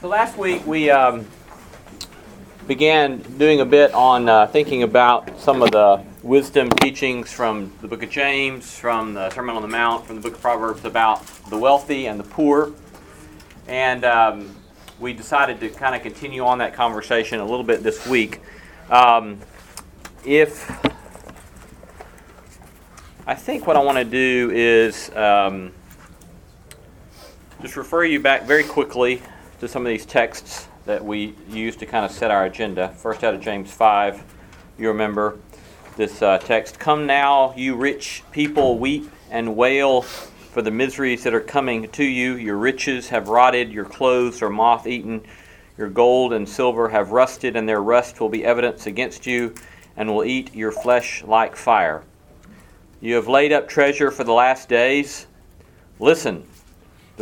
So last week we um, began doing a bit on uh, thinking about some of the wisdom teachings from the book of James, from the Sermon on the Mount, from the book of Proverbs about the wealthy and the poor. And um, we decided to kind of continue on that conversation a little bit this week. Um, if I think what I want to do is um, just refer you back very quickly to some of these texts that we use to kind of set our agenda. First, out of James 5, you remember this uh, text Come now, you rich people, weep and wail for the miseries that are coming to you. Your riches have rotted, your clothes are moth eaten, your gold and silver have rusted, and their rust will be evidence against you and will eat your flesh like fire. You have laid up treasure for the last days. Listen,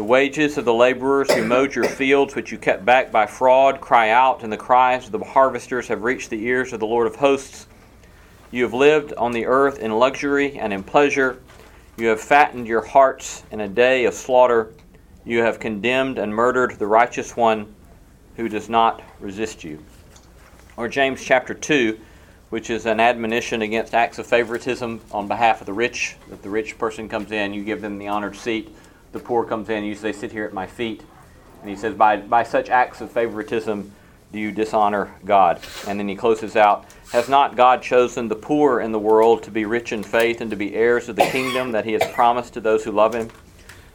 the wages of the laborers who mowed your fields, which you kept back by fraud, cry out, and the cries of the harvesters have reached the ears of the Lord of hosts. You have lived on the earth in luxury and in pleasure. You have fattened your hearts in a day of slaughter. You have condemned and murdered the righteous one who does not resist you. Or James chapter 2, which is an admonition against acts of favoritism on behalf of the rich. If the rich person comes in, you give them the honored seat. The poor comes in, you say, Sit here at my feet. And he says, By, by such acts of favoritism do you dishonor God. And then he closes out Has not God chosen the poor in the world to be rich in faith and to be heirs of the kingdom that he has promised to those who love him?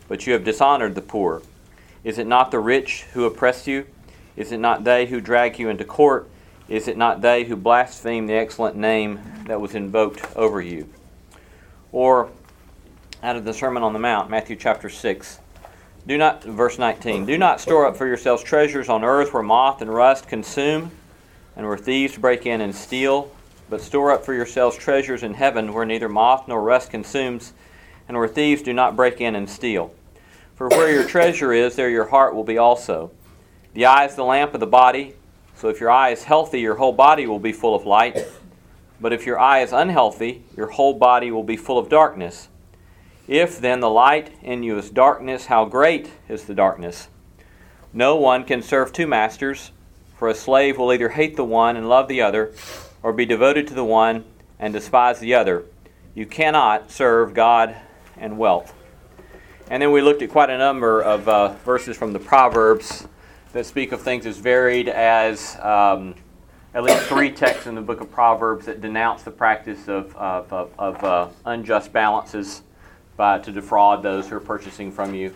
But you have dishonored the poor. Is it not the rich who oppress you? Is it not they who drag you into court? Is it not they who blaspheme the excellent name that was invoked over you? Or out of the Sermon on the Mount, Matthew chapter 6. Do not, verse 19, do not store up for yourselves treasures on earth where moth and rust consume and where thieves break in and steal, but store up for yourselves treasures in heaven where neither moth nor rust consumes and where thieves do not break in and steal. For where your treasure is, there your heart will be also. The eye is the lamp of the body, so if your eye is healthy, your whole body will be full of light. But if your eye is unhealthy, your whole body will be full of darkness. If then the light in you is darkness, how great is the darkness? No one can serve two masters, for a slave will either hate the one and love the other, or be devoted to the one and despise the other. You cannot serve God and wealth. And then we looked at quite a number of uh, verses from the Proverbs that speak of things as varied as um, at least three texts in the book of Proverbs that denounce the practice of, of, of, of uh, unjust balances by, to defraud those who are purchasing from you.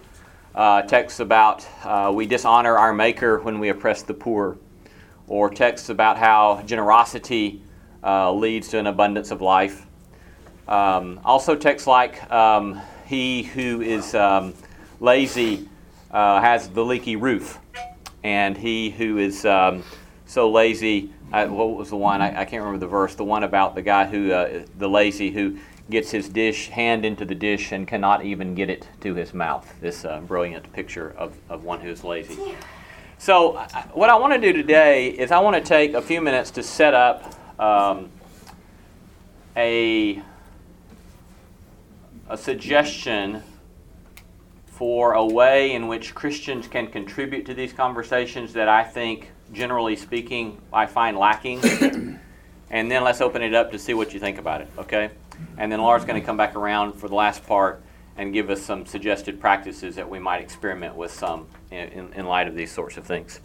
Uh, texts about uh, we dishonor our Maker when we oppress the poor, or texts about how generosity uh, leads to an abundance of life. Um, also, texts like um, he who is um, lazy uh, has the leaky roof, and he who is um, so lazy. Uh, what was the one? I, I, can't remember the verse. The one about the guy who, uh, the lazy, who gets his dish hand into the dish and cannot even get it to his mouth. This uh, brilliant picture of, of one who's lazy. So, uh, what I want to do today is I want to take a few minutes to set up um, a a suggestion for a way in which Christians can contribute to these conversations that I think, generally speaking, I find lacking. and then let's open it up to see what you think about it, okay? And then Laura's going to come back around for the last part and give us some suggested practices that we might experiment with some in, in light of these sorts of things.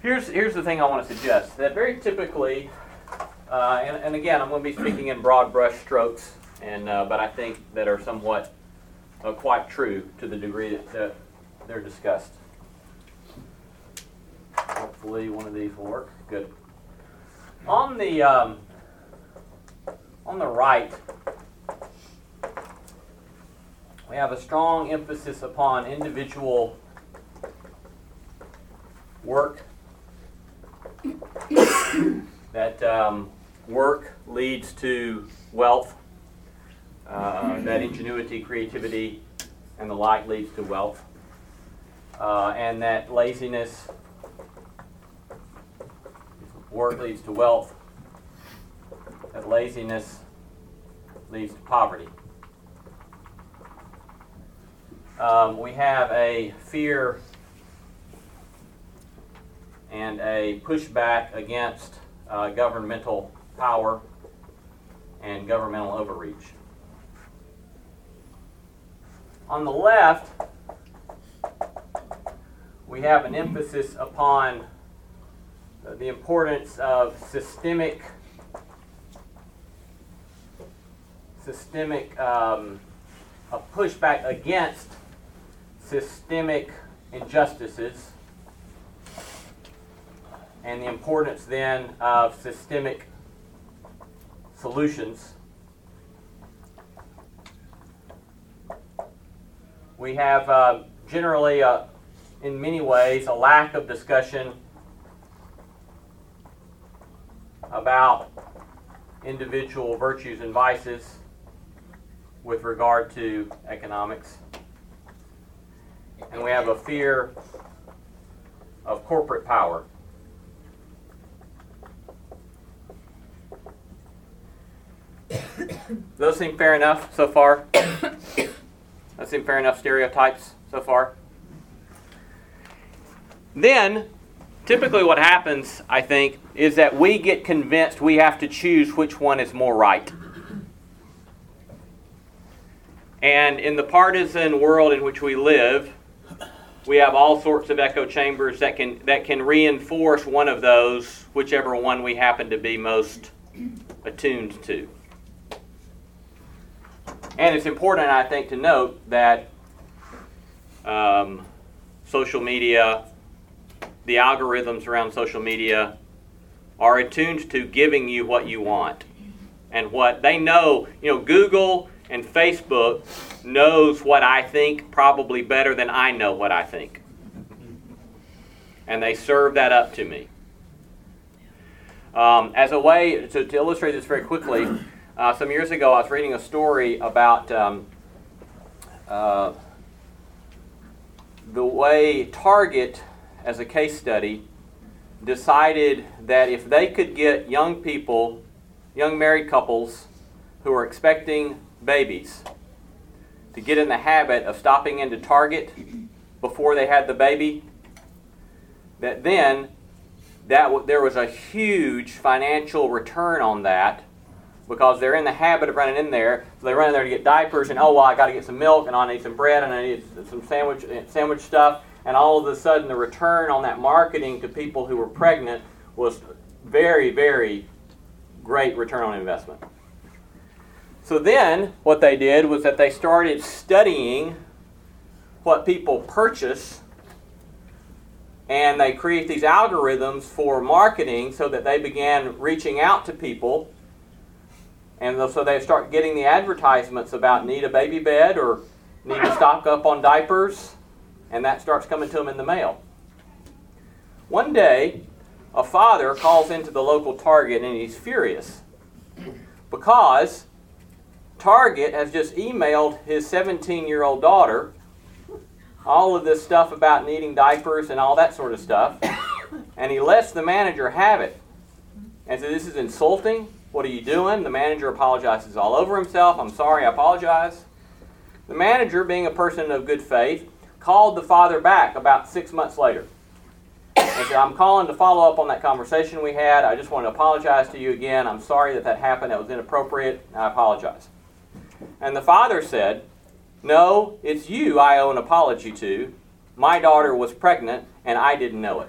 Here's, here's the thing I want to suggest that very typically, uh, and, and again, I'm going to be speaking in broad brush strokes and uh, but I think that are somewhat uh, quite true to the degree that, that they're discussed. Hopefully, one of these will work. Good. On the um, on the right, we have a strong emphasis upon individual work. that um, work leads to wealth uh, that ingenuity, creativity, and the like leads to wealth. Uh, and that laziness, work leads to wealth. That laziness leads to poverty. um, we have a fear and a pushback against uh, governmental power and governmental overreach. On the left, we have an emphasis upon the importance of systemic systemic um, a pushback against systemic injustices and the importance then of systemic solutions. We have uh, generally, uh, in many ways, a lack of discussion about individual virtues and vices with regard to economics. And we have a fear of corporate power. Those seem fair enough so far? Those seem fair enough stereotypes so far? Then, typically what happens, I think, is that we get convinced we have to choose which one is more right. And in the partisan world in which we live, we have all sorts of echo chambers that can that can reinforce one of those, whichever one we happen to be most attuned to. And it's important, I think, to note that um, social media, the algorithms around social media, are attuned to giving you what you want, and what they know. You know, Google and Facebook knows what I think probably better than I know what I think. And they serve that up to me. Um, as a way to, to, illustrate this very quickly, uh, some years ago I was reading a story about um, uh, the way Target, as a case study, decided that if they could get young people, young married couples, who are expecting babies to get in the habit of stopping into Target before they had the baby, that then that w- there was a huge financial return on that because they're in the habit of running in there. So they run in there to get diapers and oh well, I got to get some milk and I need some bread and I need some sandwich eh, sandwich stuff. And all of a sudden, the return on that marketing to people who were pregnant was very, very great return on investment. So then, what they did was that they started studying what people purchase, and they create these algorithms for marketing so that they began reaching out to people. And so they start getting the advertisements about need a baby bed or need to stock up on diapers, and that starts coming to them in the mail. One day, a father calls into the local Target and he's furious because Target has just emailed his 17 year old daughter all of this stuff about needing diapers and all that sort of stuff, and he lets the manager have it. And so this is insulting. What are you doing? The manager apologizes all over himself. I'm sorry, I apologize. The manager, being a person of good faith, called the father back about six months later. And said, I'm calling to follow up on that conversation we had. I just want to apologize to you again. I'm sorry that that happened. That was inappropriate. I apologize. And the father said, No, it's you I owe an apology to. My daughter was pregnant and I didn't know it.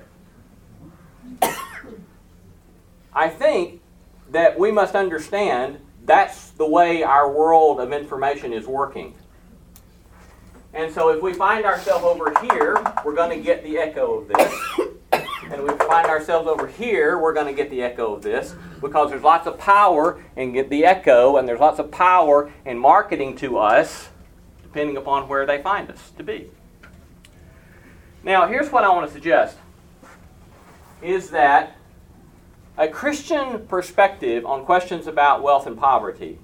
I think that we must understand that's the way our world of information is working. And so if we find ourselves over here, we're going to get the echo of this find ourselves over here, we're going to get the echo of this because there's lots of power in get the echo, and there's lots of power in marketing to us, depending upon where they find us to be. Now, here's what I want to suggest is that a Christian perspective on questions about wealth and poverty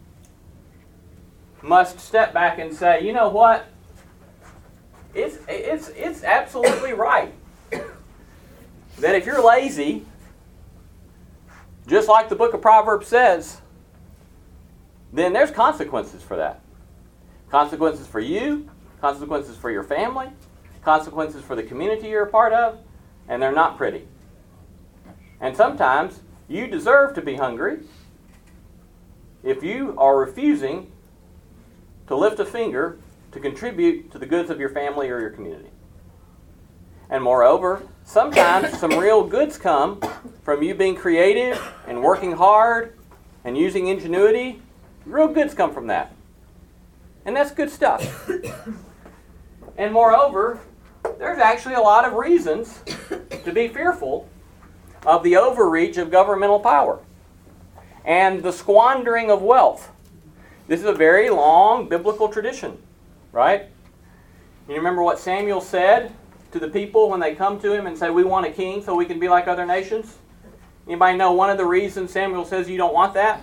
must step back and say, you know what? It's, it's, it's absolutely right that if you're lazy, just like the book of Proverbs says, then there's consequences for that. Consequences for you, consequences for your family, consequences for the community you're a part of, and they're not pretty. And sometimes you deserve to be hungry if you are refusing to lift a finger to contribute to the goods of your family or your community. And moreover, sometimes some real goods come from you being creative and working hard and using ingenuity. Real goods come from that. And that's good stuff. And moreover, there's actually a lot of reasons to be fearful of the overreach of governmental power and the squandering of wealth. This is a very long biblical tradition, right? You remember what Samuel said to the people when they come to him and say, We want a king so we can be like other nations? Anybody know one of the reasons Samuel says you don't want that?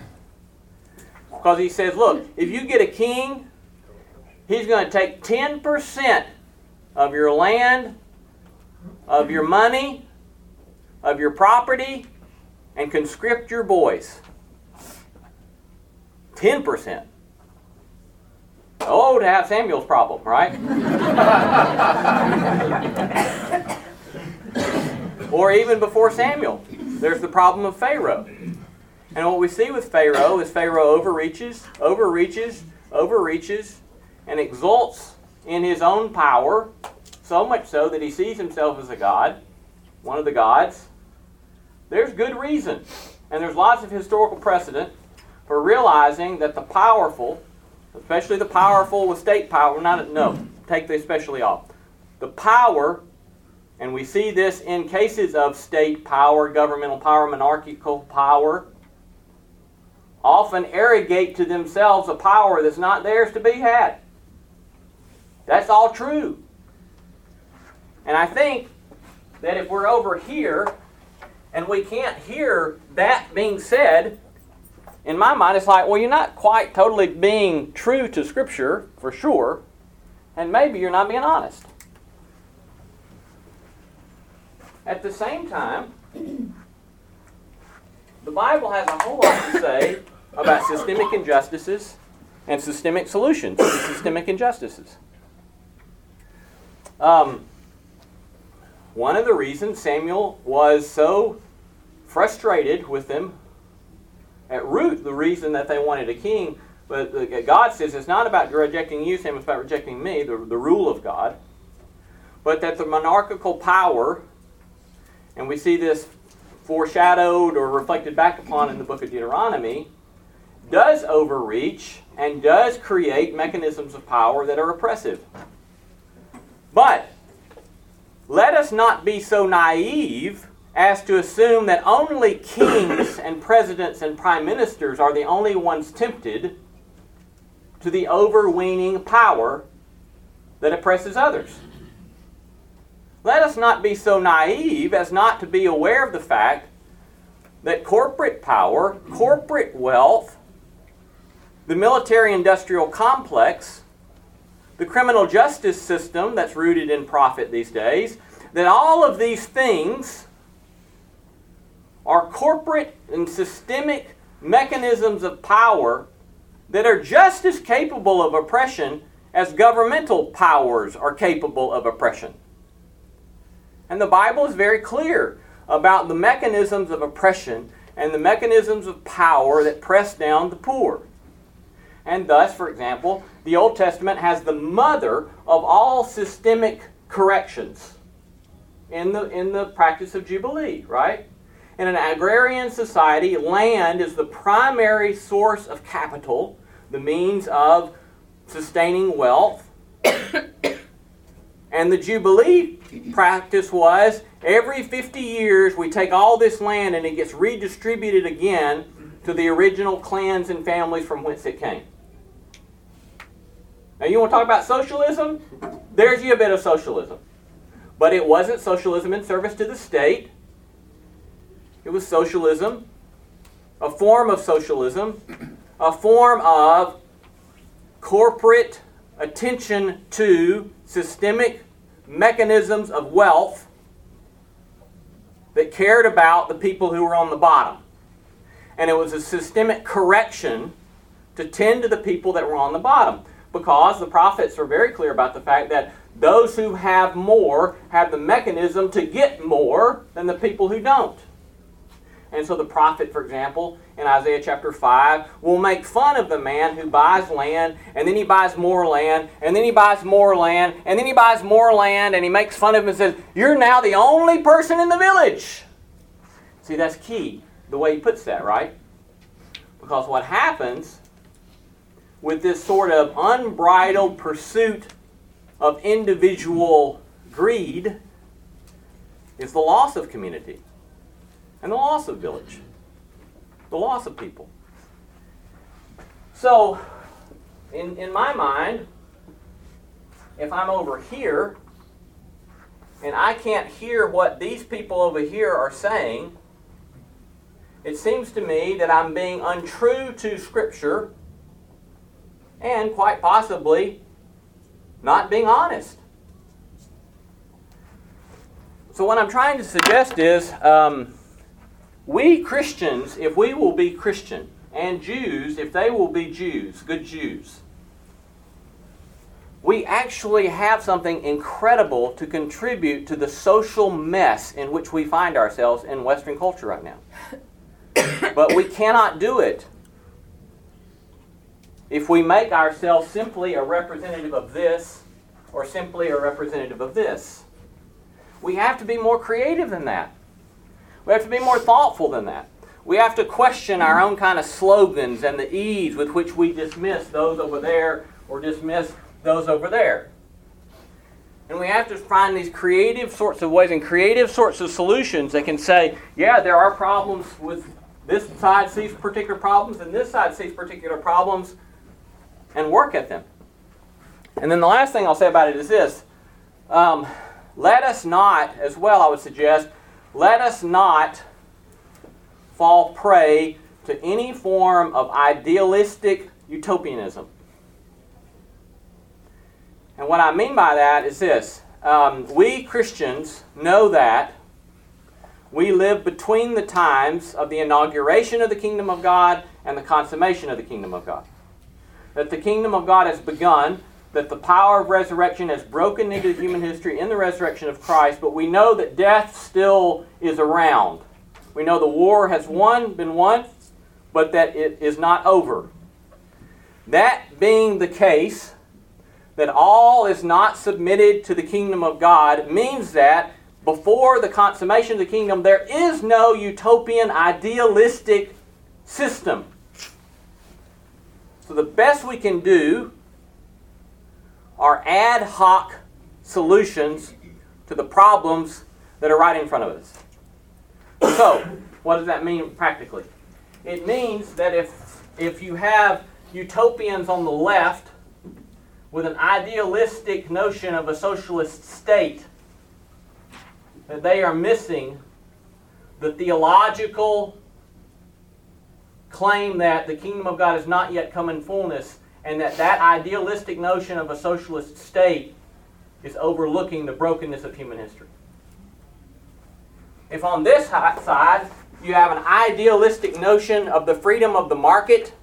Because he says, Look, if you get a king, he's going to take 10% of your land, of your money, of your property, and conscript your boys. 10%. Oh, to have Samuel's problem, right? or even before Samuel, there's the problem of Pharaoh. And what we see with Pharaoh is Pharaoh overreaches, overreaches, overreaches, and exalts in his own power, so much so that he sees himself as a god, one of the gods. There's good reason, and there's lots of historical precedent for realizing that the powerful especially the powerful with state power. Not no, take the especially off. The power, and we see this in cases of state power, governmental power, monarchical power, often arrogate to themselves a power that's not theirs to be had. That's all true. And I think that if we're over here and we can't hear that being said, in my mind, it's like, well, you're not quite totally being true to Scripture, for sure, and maybe you're not being honest. At the same time, the Bible has a whole lot to say about systemic injustices and systemic solutions to systemic injustices. Um, one of the reasons Samuel was so frustrated with them at root the reason that they wanted a king. But God says it's not about rejecting you, Sam, it's about rejecting me, the, the rule of God. But that the monarchical power, and we see this foreshadowed or reflected back upon in the book of Deuteronomy, does overreach and does create mechanisms of power that are oppressive. But let us not be so naive as to assume that only kings and presidents and prime ministers are the only ones tempted to the overweening power that oppresses others. Let us not be so naive as not to be aware of the fact that corporate power, corporate wealth, the military industrial complex, the criminal justice system that's rooted in profit these days, that all of these things are corporate and systemic mechanisms of power that are just as capable of oppression as governmental powers are capable of oppression. And the Bible is very clear about the mechanisms of oppression and the mechanisms of power that press down the poor. And thus, for example, the Old Testament has the mother of all systemic corrections in the, in the practice of Jubilee, right? In an agrarian society, land is the primary source of capital, the means of sustaining wealth. and the Jubilee practice was every 50 years we take all this land and it gets redistributed again to the original clans and families from whence it came. Now, you want to talk about socialism? There's you a bit of socialism. But it wasn't socialism in service to the state. It was socialism, a form of socialism, a form of corporate attention to systemic mechanisms of wealth that cared about the people who were on the bottom. And it was a systemic correction to tend to the people that were on the bottom. because the prophets are very clear about the fact that those who have more have the mechanism to get more than the people who don't. And so the prophet, for example, in Isaiah chapter 5, will make fun of the man who buys land, and then he buys more land, and then he buys more land, and then he buys more land, and he makes fun of him and says, You're now the only person in the village. See, that's key, the way he puts that, right? Because what happens with this sort of unbridled pursuit of individual greed is the loss of community and the loss of village, the loss of people. So, in, in my mind, if I'm over here and I can't hear what these people over here are saying, it seems to me that I'm being untrue to Scripture and quite possibly not being honest. So, what I'm trying to suggest is um, we Christians, if we will be Christian, and Jews, if they will be Jews, good Jews, we actually have something incredible to contribute to the social mess in which we find ourselves in Western culture right now. but we cannot do it if we make ourselves simply a representative of this or simply a representative of this. We have to be more creative than that. We have to be more thoughtful than that. We have to question our own kind of slogans and the ease with which we dismiss those over there or dismiss those over there. And we have to find these creative sorts of ways and creative sorts of solutions that can say, yeah, there are problems with this side sees particular problems and this side sees particular problems, and work at them. And then the last thing I'll say about it is this um, let us not, as well, I would suggest, let us not fall prey to any form of idealistic utopianism. And what I mean by that is this um, we Christians know that we live between the times of the inauguration of the kingdom of God and the consummation of the kingdom of God. That the kingdom of God has begun, that the power of resurrection has broken into human history in the resurrection of Christ, but we know that death still is around. We know the war has won, been won, but that it is not over. That being the case, that all is not submitted to the kingdom of God means that before the consummation of the kingdom, there is no utopian, idealistic system. So the best we can do are ad hoc solutions to the problems that are right in front of us. So, what does that mean practically? It means that if, if you have utopians on the left with an idealistic notion of a socialist state, that they are missing the theological claim that the kingdom of God has not yet come in fullness and that that idealistic notion of a socialist state is overlooking the brokenness of human history. If on this side you have an idealistic notion of the freedom of the market,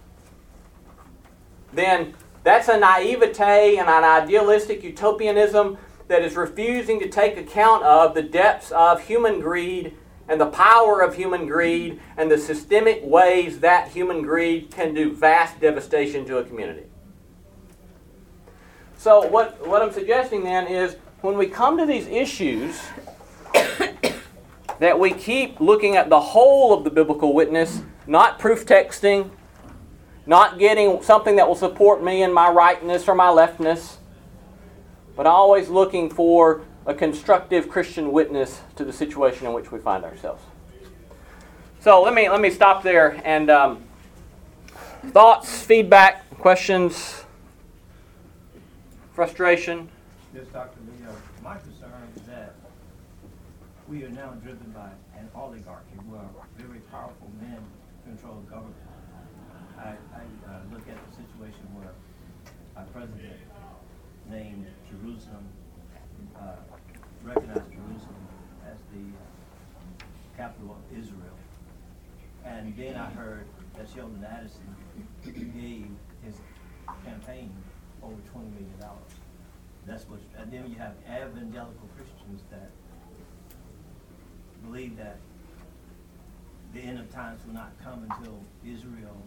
then that's a naivete and an idealistic utopianism that is refusing to take account of the depths of human greed and the power of human greed and the systemic ways that human greed can do vast devastation to a community. So, what, what I'm suggesting then is when we come to these issues, that we keep looking at the whole of the biblical witness, not proof texting, not getting something that will support me in my rightness or my leftness, but always looking for a constructive Christian witness to the situation in which we find ourselves. So let me let me stop there and um, thoughts, feedback, questions, frustration. Yes, Dr. Lee, uh, my concern is that we are now driven by an oligarchy where very powerful men control government. I, I uh, look at the situation where our president named Jerusalem, uh, recognized Jerusalem as the capital of Israel. And then I heard that Sheldon Adelson gave his campaign over twenty million dollars. That's what, and then you have evangelical Christians that believe that the end of times will not come until Israel,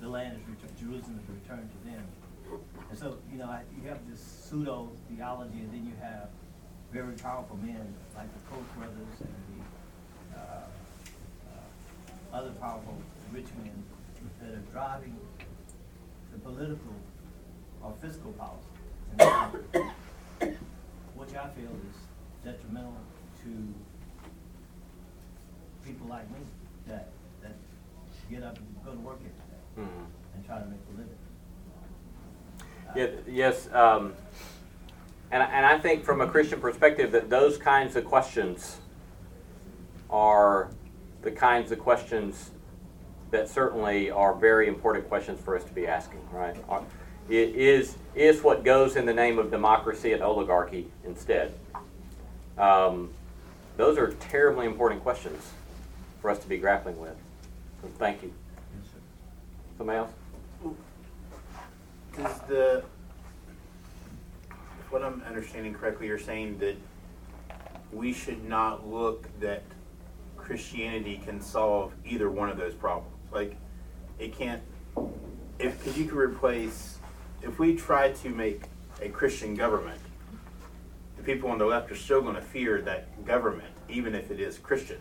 the land is returned, Jerusalem is returned to them. And so, you know, I- you have this pseudo theology, and then you have very powerful men like the Koch brothers and the, uh, uh, other powerful rich men that are driving the political or fiscal policy. And Which I feel is detrimental to people like me that, that get up and go to work every day Mhm. and try to make a living. Yeah, yes, um, and, and I think from a Christian perspective that those kinds of questions are the kinds of questions that certainly are very important questions for us to be asking, right? Are- It is, is what goes in the name of democracy and oligarchy instead? Um, those are terribly important questions for us to be grappling with. So thank you. Yes, sir. Somebody else? Is the, if what I'm understanding correctly, you're saying that we should not look that Christianity can solve either one of those problems. Like, it can't, if, because you could replace, if we try to make a Christian government, the people on the left are still going to fear that government, even if it is Christian.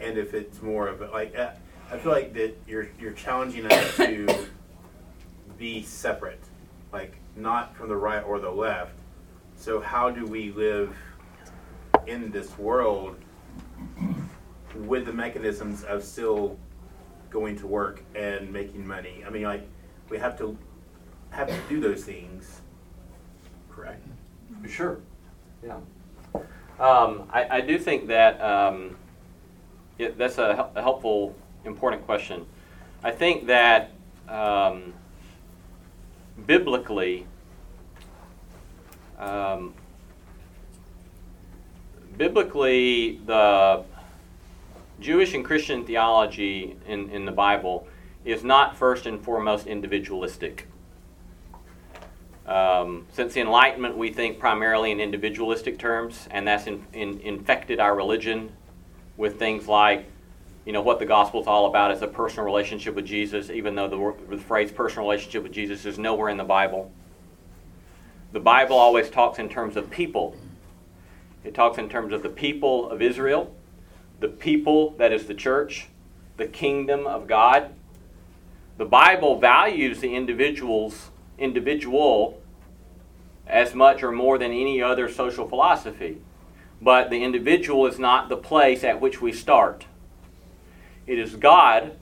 And if it's more of a, like, uh, I feel like that you're, you're challenging us to be separate, like not from the right or the left. So how do we live in this world with the mechanisms of still going to work and making money? I mean, like we have to have to do those things, correct? Sure. Yeah. Um, I, I do think that um, it, that's a, a helpful, important question. I think that um, biblically, um, biblically, the Jewish and Christian theology in, in the Bible is not first and foremost individualistic. Um, since the Enlightenment, we think primarily in individualistic terms, and that's in, in, infected our religion with things like, you know, what the gospel is all about is a personal relationship with Jesus, even though the, the phrase personal relationship with Jesus is nowhere in the Bible. The Bible always talks in terms of people. It talks in terms of the people of Israel, the people that is the church, the kingdom of God. The Bible values the individuals individual as much or more than any other social philosophy. But the individual is not the place at which we start. It is God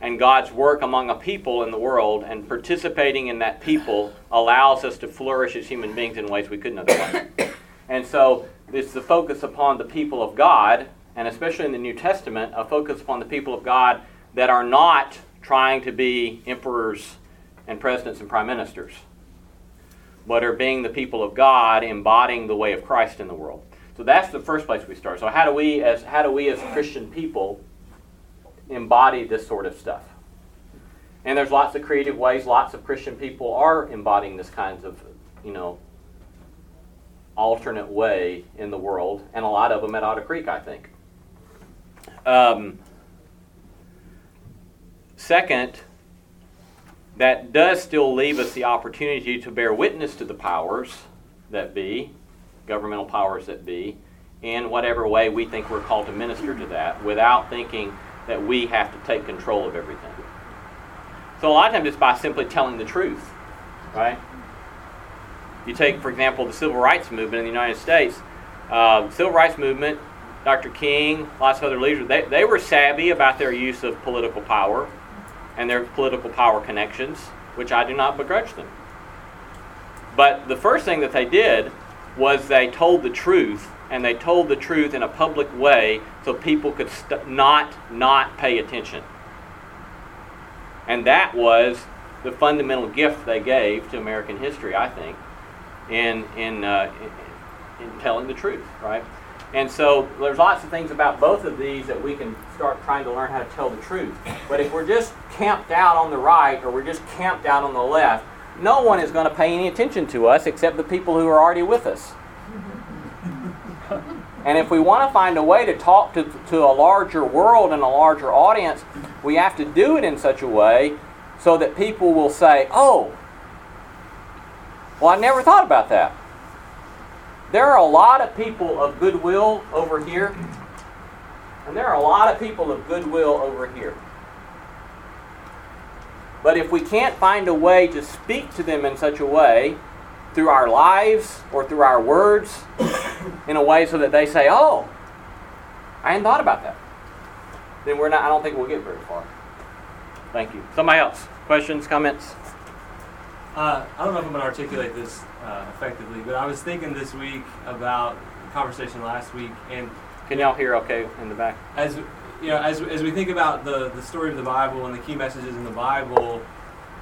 and God's work among a people in the world, and participating in that people allows us to flourish as human beings in ways we couldn't otherwise. And so it's the focus upon the people of God, and especially in the New Testament, a focus upon the people of God that are not trying to be emperors and presidents and prime ministers, but are being the people of God, embodying the way of Christ in the world. So that's the first place we start. So how do we, as how do we as Christian people, embody this sort of stuff? And there's lots of creative ways. Lots of Christian people are embodying this kinds of, you know, alternate way in the world, and a lot of them at Otter Creek, I think. Um, second, that does still leave us the opportunity to bear witness to the powers that be, governmental powers that be, in whatever way we think we're called to minister to that without thinking that we have to take control of everything. So a lot of times it's by simply telling the truth, right? You take, for example, the civil rights movement in the United States. Uh, civil rights movement, Dr. King, lots of other leaders, they, they were savvy about their use of political power and their political power connections, which I do not begrudge them. But the first thing that they did was they told the truth, and they told the truth in a public way so people could st- not not pay attention. And that was the fundamental gift they gave to American history, I think, in in, uh, in in telling the truth, right? And so there's lots of things about both of these that we can start trying to learn how to tell the truth. But if we're just camped out on the right or we're just camped out on the left, no one is going to pay any attention to us except the people who are already with us. And if we want to find a way to talk to, to a larger world and a larger audience, we have to do it in such a way so that people will say, oh, well, I never thought about that. There are a lot of people of goodwill over here, and there are a lot of people of goodwill over here. But if we can't find a way to speak to them in such a way, through our lives or through our words, in a way so that they say, "Oh, I hadn't thought about that," then we're not. I don't think we'll get very far. Thank you. Somebody else? Questions? Comments? Uh, I don't know if I'm going to articulate this uh, effectively, but I was thinking this week about the conversation last week, and Can y'all hear okay in the back? as you know, as, as we think about the, the story of the Bible and the key messages in the Bible,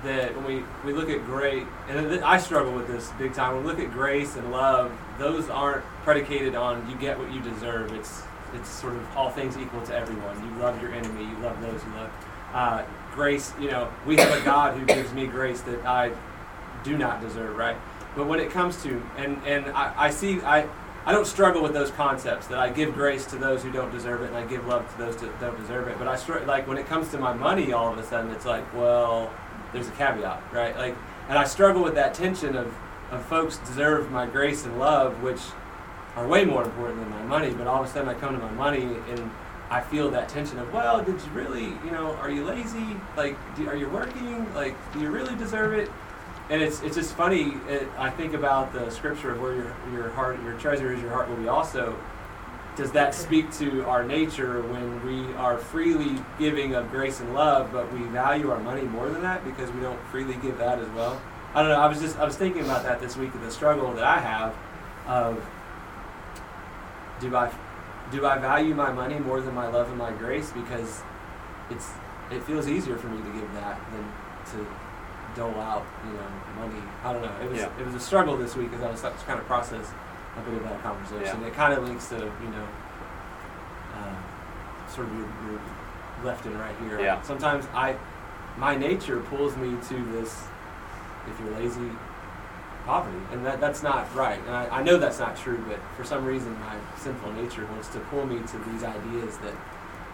that when we, we look at grace, and I struggle with this big time. When we look at grace and love, those aren't predicated on you get what you deserve. It's it's sort of all things equal to everyone. You love your enemy. You love those you love. Uh, grace, you know, we have a God who gives me grace that I do not deserve, right? But when it comes to, and and I, I see, I I don't struggle with those concepts that I give grace to those who don't deserve it and I give love to those who don't deserve it. But I str- like when it comes to my money, all of a sudden it's like, well, there's a caveat, right? Like, and I struggle with that tension of of folks deserve my grace and love, which are way more important than my money. But all of a sudden I come to my money and I feel that tension of, well, did you really, you know, are you lazy? Like, do, are you working? Like, do you really deserve it? And it's it's just funny. It, I think about the scripture of where your your heart, your treasure is, your heart will be also. Does that speak to our nature when we are freely giving of grace and love, but we value our money more than that because we don't freely give that as well? I don't know. I was just I was thinking about that this week of the struggle that I have of do I do I value my money more than my love and my grace because it's it feels easier for me to give that than to dole out, you know, money. I don't know. It was Yeah. it was a struggle this week as I was trying to process a bit of that conversation. Yeah. It kind of links to you know, uh, sort of your, your left and right here. Yeah. Sometimes I, my nature pulls me to this. If you're lazy, poverty, and that that's not right. And I, I know that's not true, but for some reason my sinful nature wants to pull me to these ideas that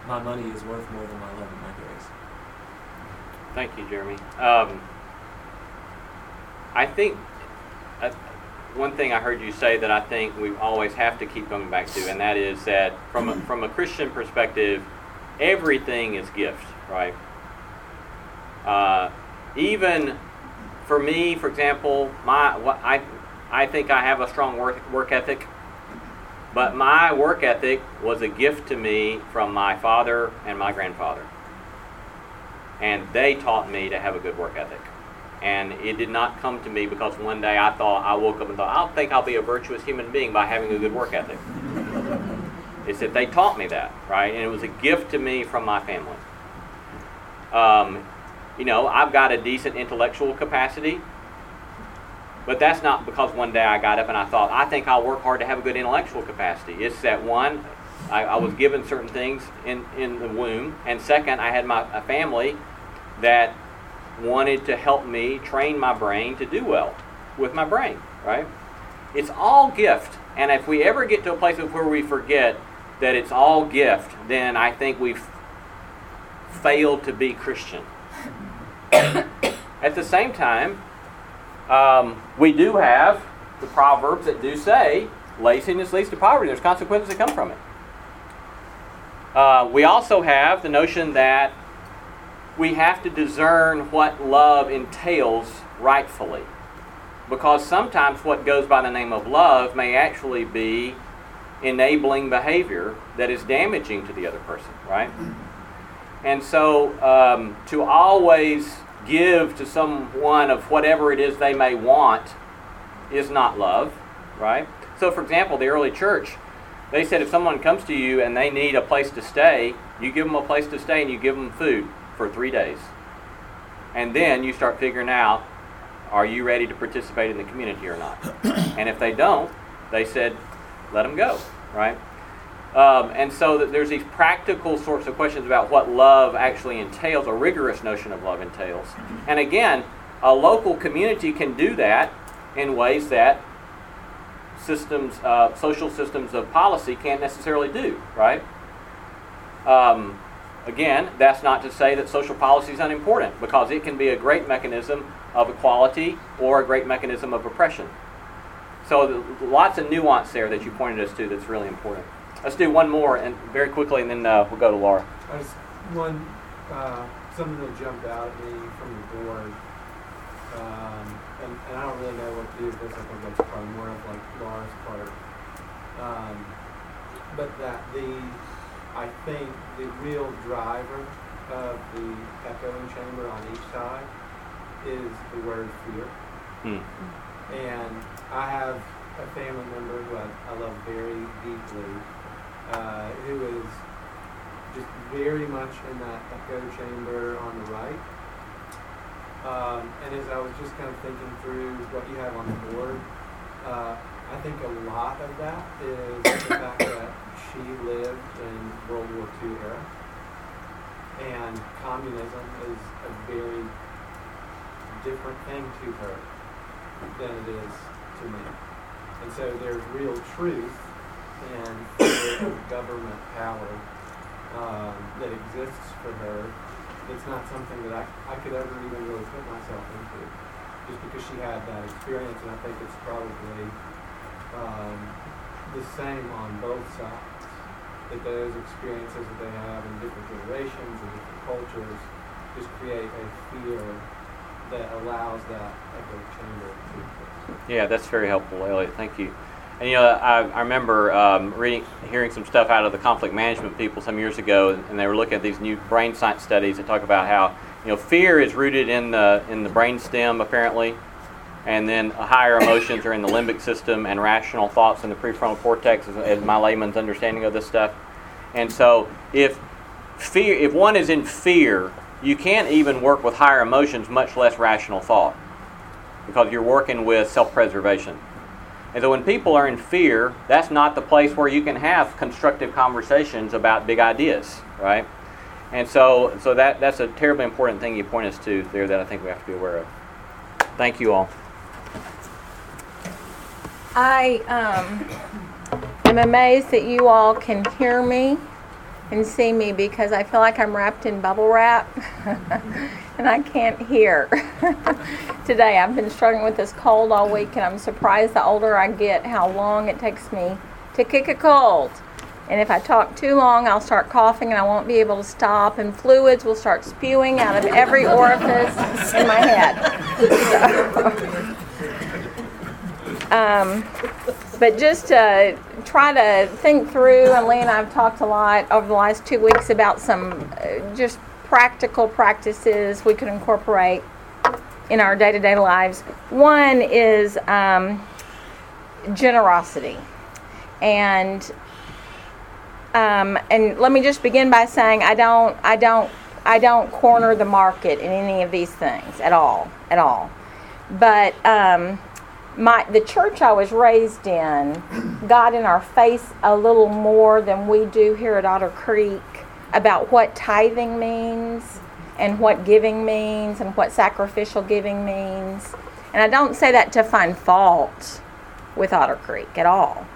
my money is worth more than my love and my grace. Thank you, Jeremy. Um, I think uh, one thing I heard you say that I think we always have to keep coming back to, and that is that from a, from a Christian perspective, everything is gift, right? Uh, even for me, for example, my what I I think I have a strong work work ethic, but my work ethic was a gift to me from my father and my grandfather and they taught me to have a good work ethic. And it did not come to me because one day I thought I woke up and thought I think I'll be a virtuous human being by having a good work ethic. it's that they taught me that, right? And it was a gift to me from my family. Um, you know, I've got a decent intellectual capacity, but that's not because one day I got up and I thought I think I'll work hard to have a good intellectual capacity. It's that one, I, I was given certain things in, in the womb, and second, I had my a family that wanted to help me train my brain to do well with my brain, right? It's all gift. And if we ever get to a place where we forget that it's all gift, then I think we've failed to be Christian. At the same time, um, we do have the proverbs that do say laziness leads to poverty. There's consequences that come from it. Uh, we also have the notion that we have to discern what love entails rightfully. Because sometimes what goes by the name of love may actually be enabling behavior that is damaging to the other person, right? And so um, to always give to someone of whatever it is they may want is not love, right? So, for example, the early church, they said if someone comes to you and they need a place to stay, you give them a place to stay and you give them food for three days. And then you start figuring out are you ready to participate in the community or not? and if they don't, they said, let them go, right? Um, and so that there's these practical sorts of questions about what love actually entails, a rigorous notion of love entails. And again, a local community can do that in ways that systems, uh, social systems of policy can't necessarily do, right? Um, again, that's not to say that social policy is unimportant because it can be a great mechanism of equality or a great mechanism of oppression. So lots of nuance there that you pointed us to that's really important. Let's do one more and very quickly, and then uh, we'll go to Laura. Just one uh, something that jumped out at me from the board, um, and, and I don't really know what to do with this. I think that's probably more of like Laura's part. Um, but that the I think the real driver of the echoing chamber on each side is the word fear. Hmm. And I have a family member who I, I love very deeply, uh, who is just very much in that echo chamber on the right. Um, and as I was just kind of thinking through what you have on the board, uh, I think a lot of that is the fact that she lived in World War II era, and communism is a very different thing to her than it is to me. And so there's real truth in fear government power um, that exists for her. It's not something that I, I could ever even really put myself into, just because she had that experience, and I think it's probably um, the same on both sides. That those experiences that they have in different generations and different cultures just create a fear that allows that echo chamber to exist. Yeah, that's very helpful, Elliot. Thank you. And you know, I, I remember um, reading, hearing some stuff out of the conflict management people some years ago, and they were looking at these new brain science studies that talk about how you know fear is rooted in the in the brain stem apparently, and then higher emotions are in the limbic system, and rational thoughts in the prefrontal cortex, is, is my layman's understanding of this stuff. And so, if fear, if one is in fear, you can't even work with higher emotions, much less rational thought, because you're working with self-preservation. And so when people are in fear, that's not the place where you can have constructive conversations about big ideas, right? And so, so that, that's a terribly important thing you point us to there that I think we have to be aware of. Thank you all. I um, am amazed that you all can hear me and see me because I feel like I'm wrapped in bubble wrap and I can't hear. Today I've been struggling with this cold all week and I'm surprised the older I get how long it takes me to kick a cold. And if I talk too long, I'll start coughing and I won't be able to stop, and fluids will start spewing out of every orifice in my head. Um, but just to try to think through, and Lee and I have talked a lot over the last two weeks about some uh, just practical practices we could incorporate in our day to day lives. One is um, generosity. And um, and let me just begin by saying I don't I don't I don't corner the market in any of these things at all at all. But um, my the church I was raised in got in our face a little more than we do here at Otter Creek about what tithing means and what giving means and what sacrificial giving means. And I don't say that to find fault with Otter Creek at all.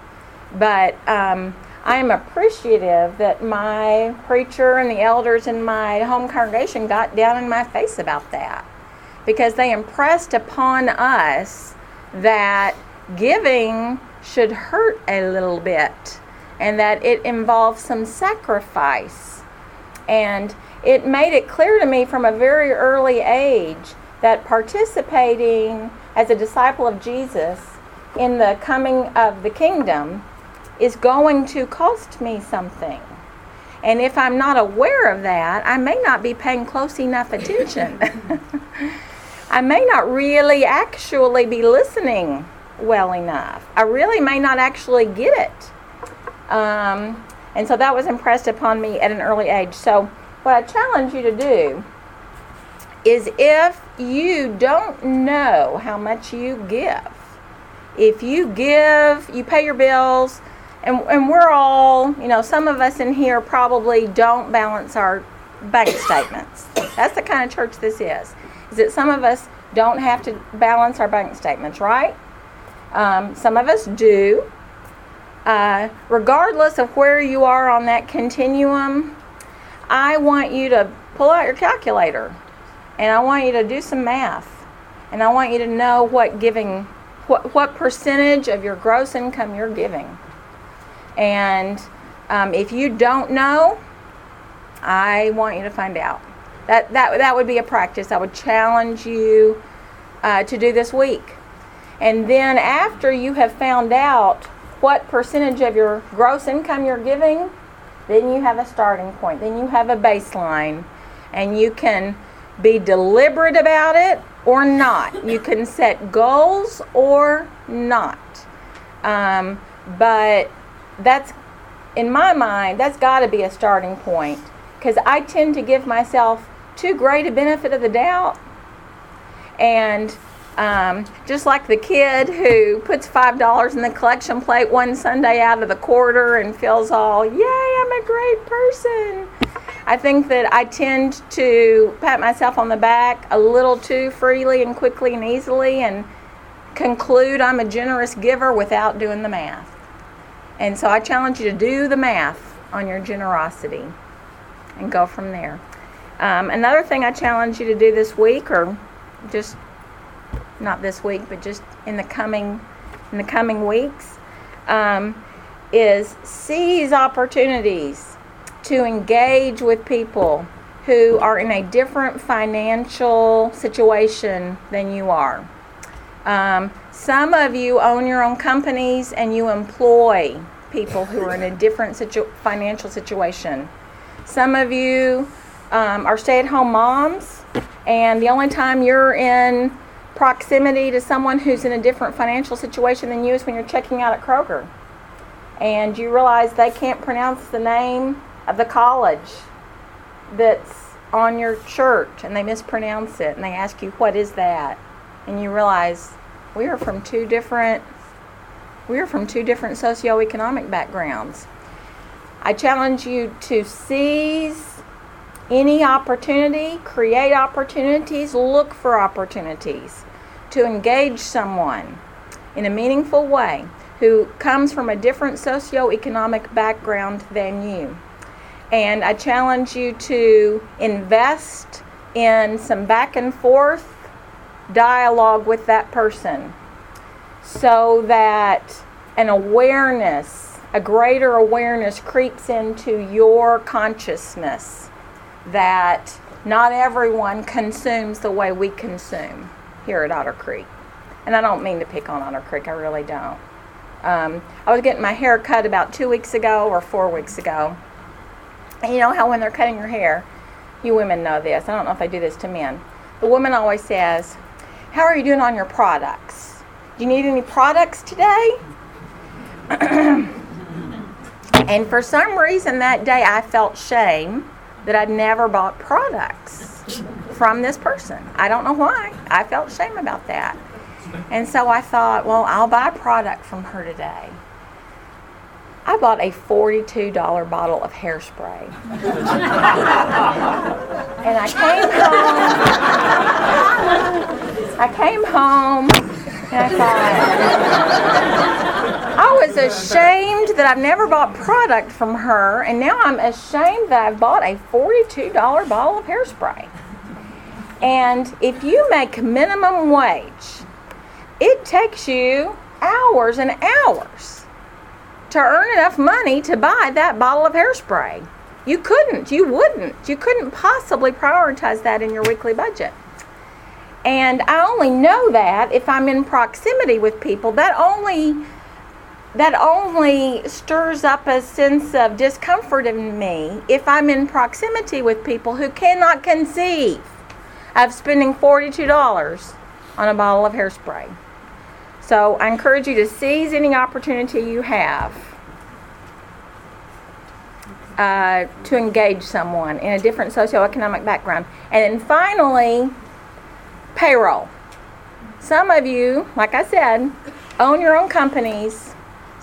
But um, I am appreciative that my preacher and the elders in my home congregation got down in my face about that because they impressed upon us that giving should hurt a little bit and that it involves some sacrifice. And it made it clear to me from a very early age that participating as a disciple of Jesus in the coming of the kingdom is going to cost me something. And if I'm not aware of that, I may not be paying close enough attention. I may not really actually be listening well enough. I really may not actually get it. Um, and so that was impressed upon me at an early age. So, what I challenge you to do is if you don't know how much you give, if you give, you pay your bills, and, and we're all, you know, some of us in here probably don't balance our bank statements. That's the kind of church this is. Is that some of us don't have to balance our bank statements, right? Um, some of us do. Uh, regardless of where you are on that continuum, I want you to pull out your calculator and I want you to do some math. And I want you to know what giving, what, what percentage of your gross income you're giving. And um, if you don't know, I want you to find out. That, that, that would be a practice. I would challenge you uh, to do this week. And then after you have found out what percentage of your gross income you're giving, then you have a starting point. Then you have a baseline. And you can be deliberate about it or not. You can set goals or not. Um, but that's, in my mind, that's got to be a starting point. Because I tend to give myself too great a benefit of the doubt. And um, just like the kid who puts five dollars in the collection plate one Sunday out of the quarter and feels all, "Yay, I'm a great person." I think that I tend to pat myself on the back a little too freely and quickly and easily, and conclude I'm a generous giver without doing the math. And so I challenge you to do the math on your generosity and go from there. Um, another thing I challenge you to do this week, or just not this week, but just in the coming in the coming weeks, um, is seize opportunities to engage with people who are in a different financial situation than you are. Um, some of you own your own companies and you employ people who are in a different situ- financial situation. Some of you um, are stay at home moms, and the only time you're in proximity to someone who's in a different financial situation than you is when you're checking out at Kroger. And you realize they can't pronounce the name of the college that's on your shirt and they mispronounce it and they ask you, What is that? And you realize we are from two different we are from two different socioeconomic backgrounds. I challenge you to seize any opportunity, create opportunities, look for opportunities to engage someone in a meaningful way who comes from a different socioeconomic background than you. And I challenge you to invest in some back and forth dialogue with that person so that an awareness, a greater awareness creeps into your consciousness that not everyone consumes the way we consume here at Otter Creek. And I don't mean to pick on Otter Creek, I really don't. Um, I was getting my hair cut about two weeks ago or four weeks ago. And you know how when they're cutting your hair, you women know this. I don't know if they do this to men. The woman always says, How are you doing on your products? Do you need any products today? and for some reason that day I felt shame that I'd never bought products from this person. I don't know why. I felt shame about that. And so I thought, well, I'll buy a product from her today. I bought a $42 bottle of hairspray. and I came home. I came home and I thought, I was ashamed that I've never bought product from her, and now I'm ashamed that I've bought a $42 bottle of hairspray. And if you make minimum wage, it takes you hours and hours to earn enough money to buy that bottle of hairspray. You couldn't, you wouldn't, you couldn't possibly prioritize that in your weekly budget. And I only know that if I'm in proximity with people. That only that only stirs up a sense of discomfort in me if I'm in proximity with people who cannot conceive of spending $42 on a bottle of hairspray. So I encourage you to seize any opportunity you have uh, to engage someone in a different socioeconomic background. And then finally, payroll. Some of you, like I said, own your own companies.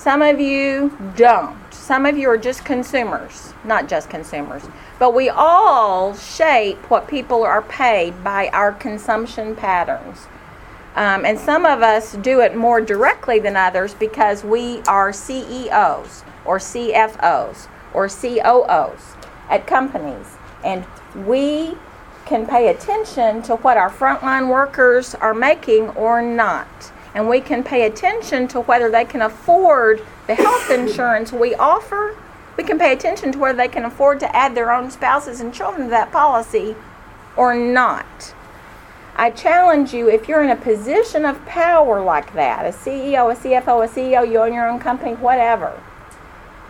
Some of you don't. Some of you are just consumers, not just consumers. But we all shape what people are paid by our consumption patterns. Um, and some of us do it more directly than others because we are CEOs or CFOs or COOs at companies. And we can pay attention to what our frontline workers are making or not. And we can pay attention to whether they can afford the health insurance we offer. We can pay attention to whether they can afford to add their own spouses and children to that policy or not. I challenge you if you're in a position of power like that, a CEO, a CFO, a CEO, you own your own company, whatever.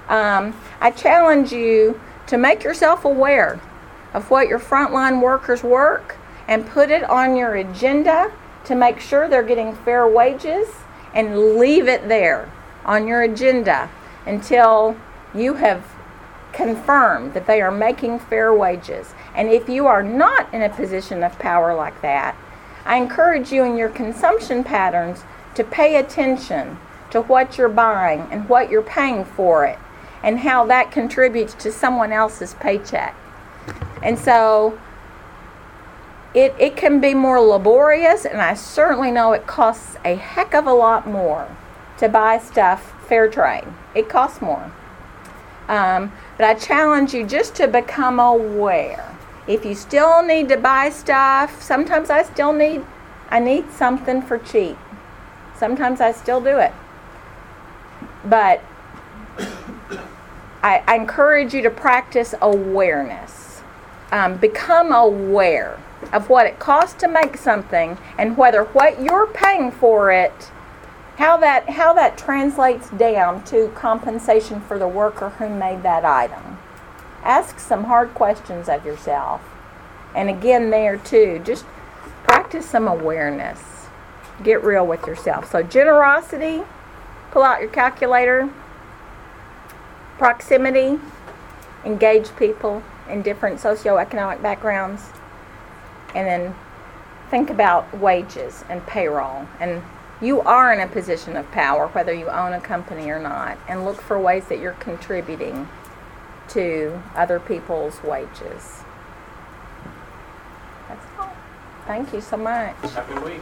Um, I challenge you to make yourself aware of what your frontline workers work and put it on your agenda to make sure they're getting fair wages and leave it there on your agenda until you have confirmed that they are making fair wages. And if you are not in a position of power like that, I encourage you in your consumption patterns to pay attention to what you're buying and what you're paying for it and how that contributes to someone else's paycheck. And so it, it can be more laborious, and I certainly know it costs a heck of a lot more to buy stuff fair trade. It costs more. Um, but I challenge you just to become aware. If you still need to buy stuff, sometimes I still need I need something for cheap. Sometimes I still do it. But I, I encourage you to practice awareness. Um, become aware of what it costs to make something and whether what you're paying for it how that how that translates down to compensation for the worker who made that item. Ask some hard questions of yourself. And again there too, just practice some awareness. Get real with yourself. So generosity, pull out your calculator. Proximity, engage people in different socioeconomic backgrounds. And then think about wages and payroll and you are in a position of power, whether you own a company or not, and look for ways that you're contributing to other people's wages. That's all. Thank you so much. Happy week.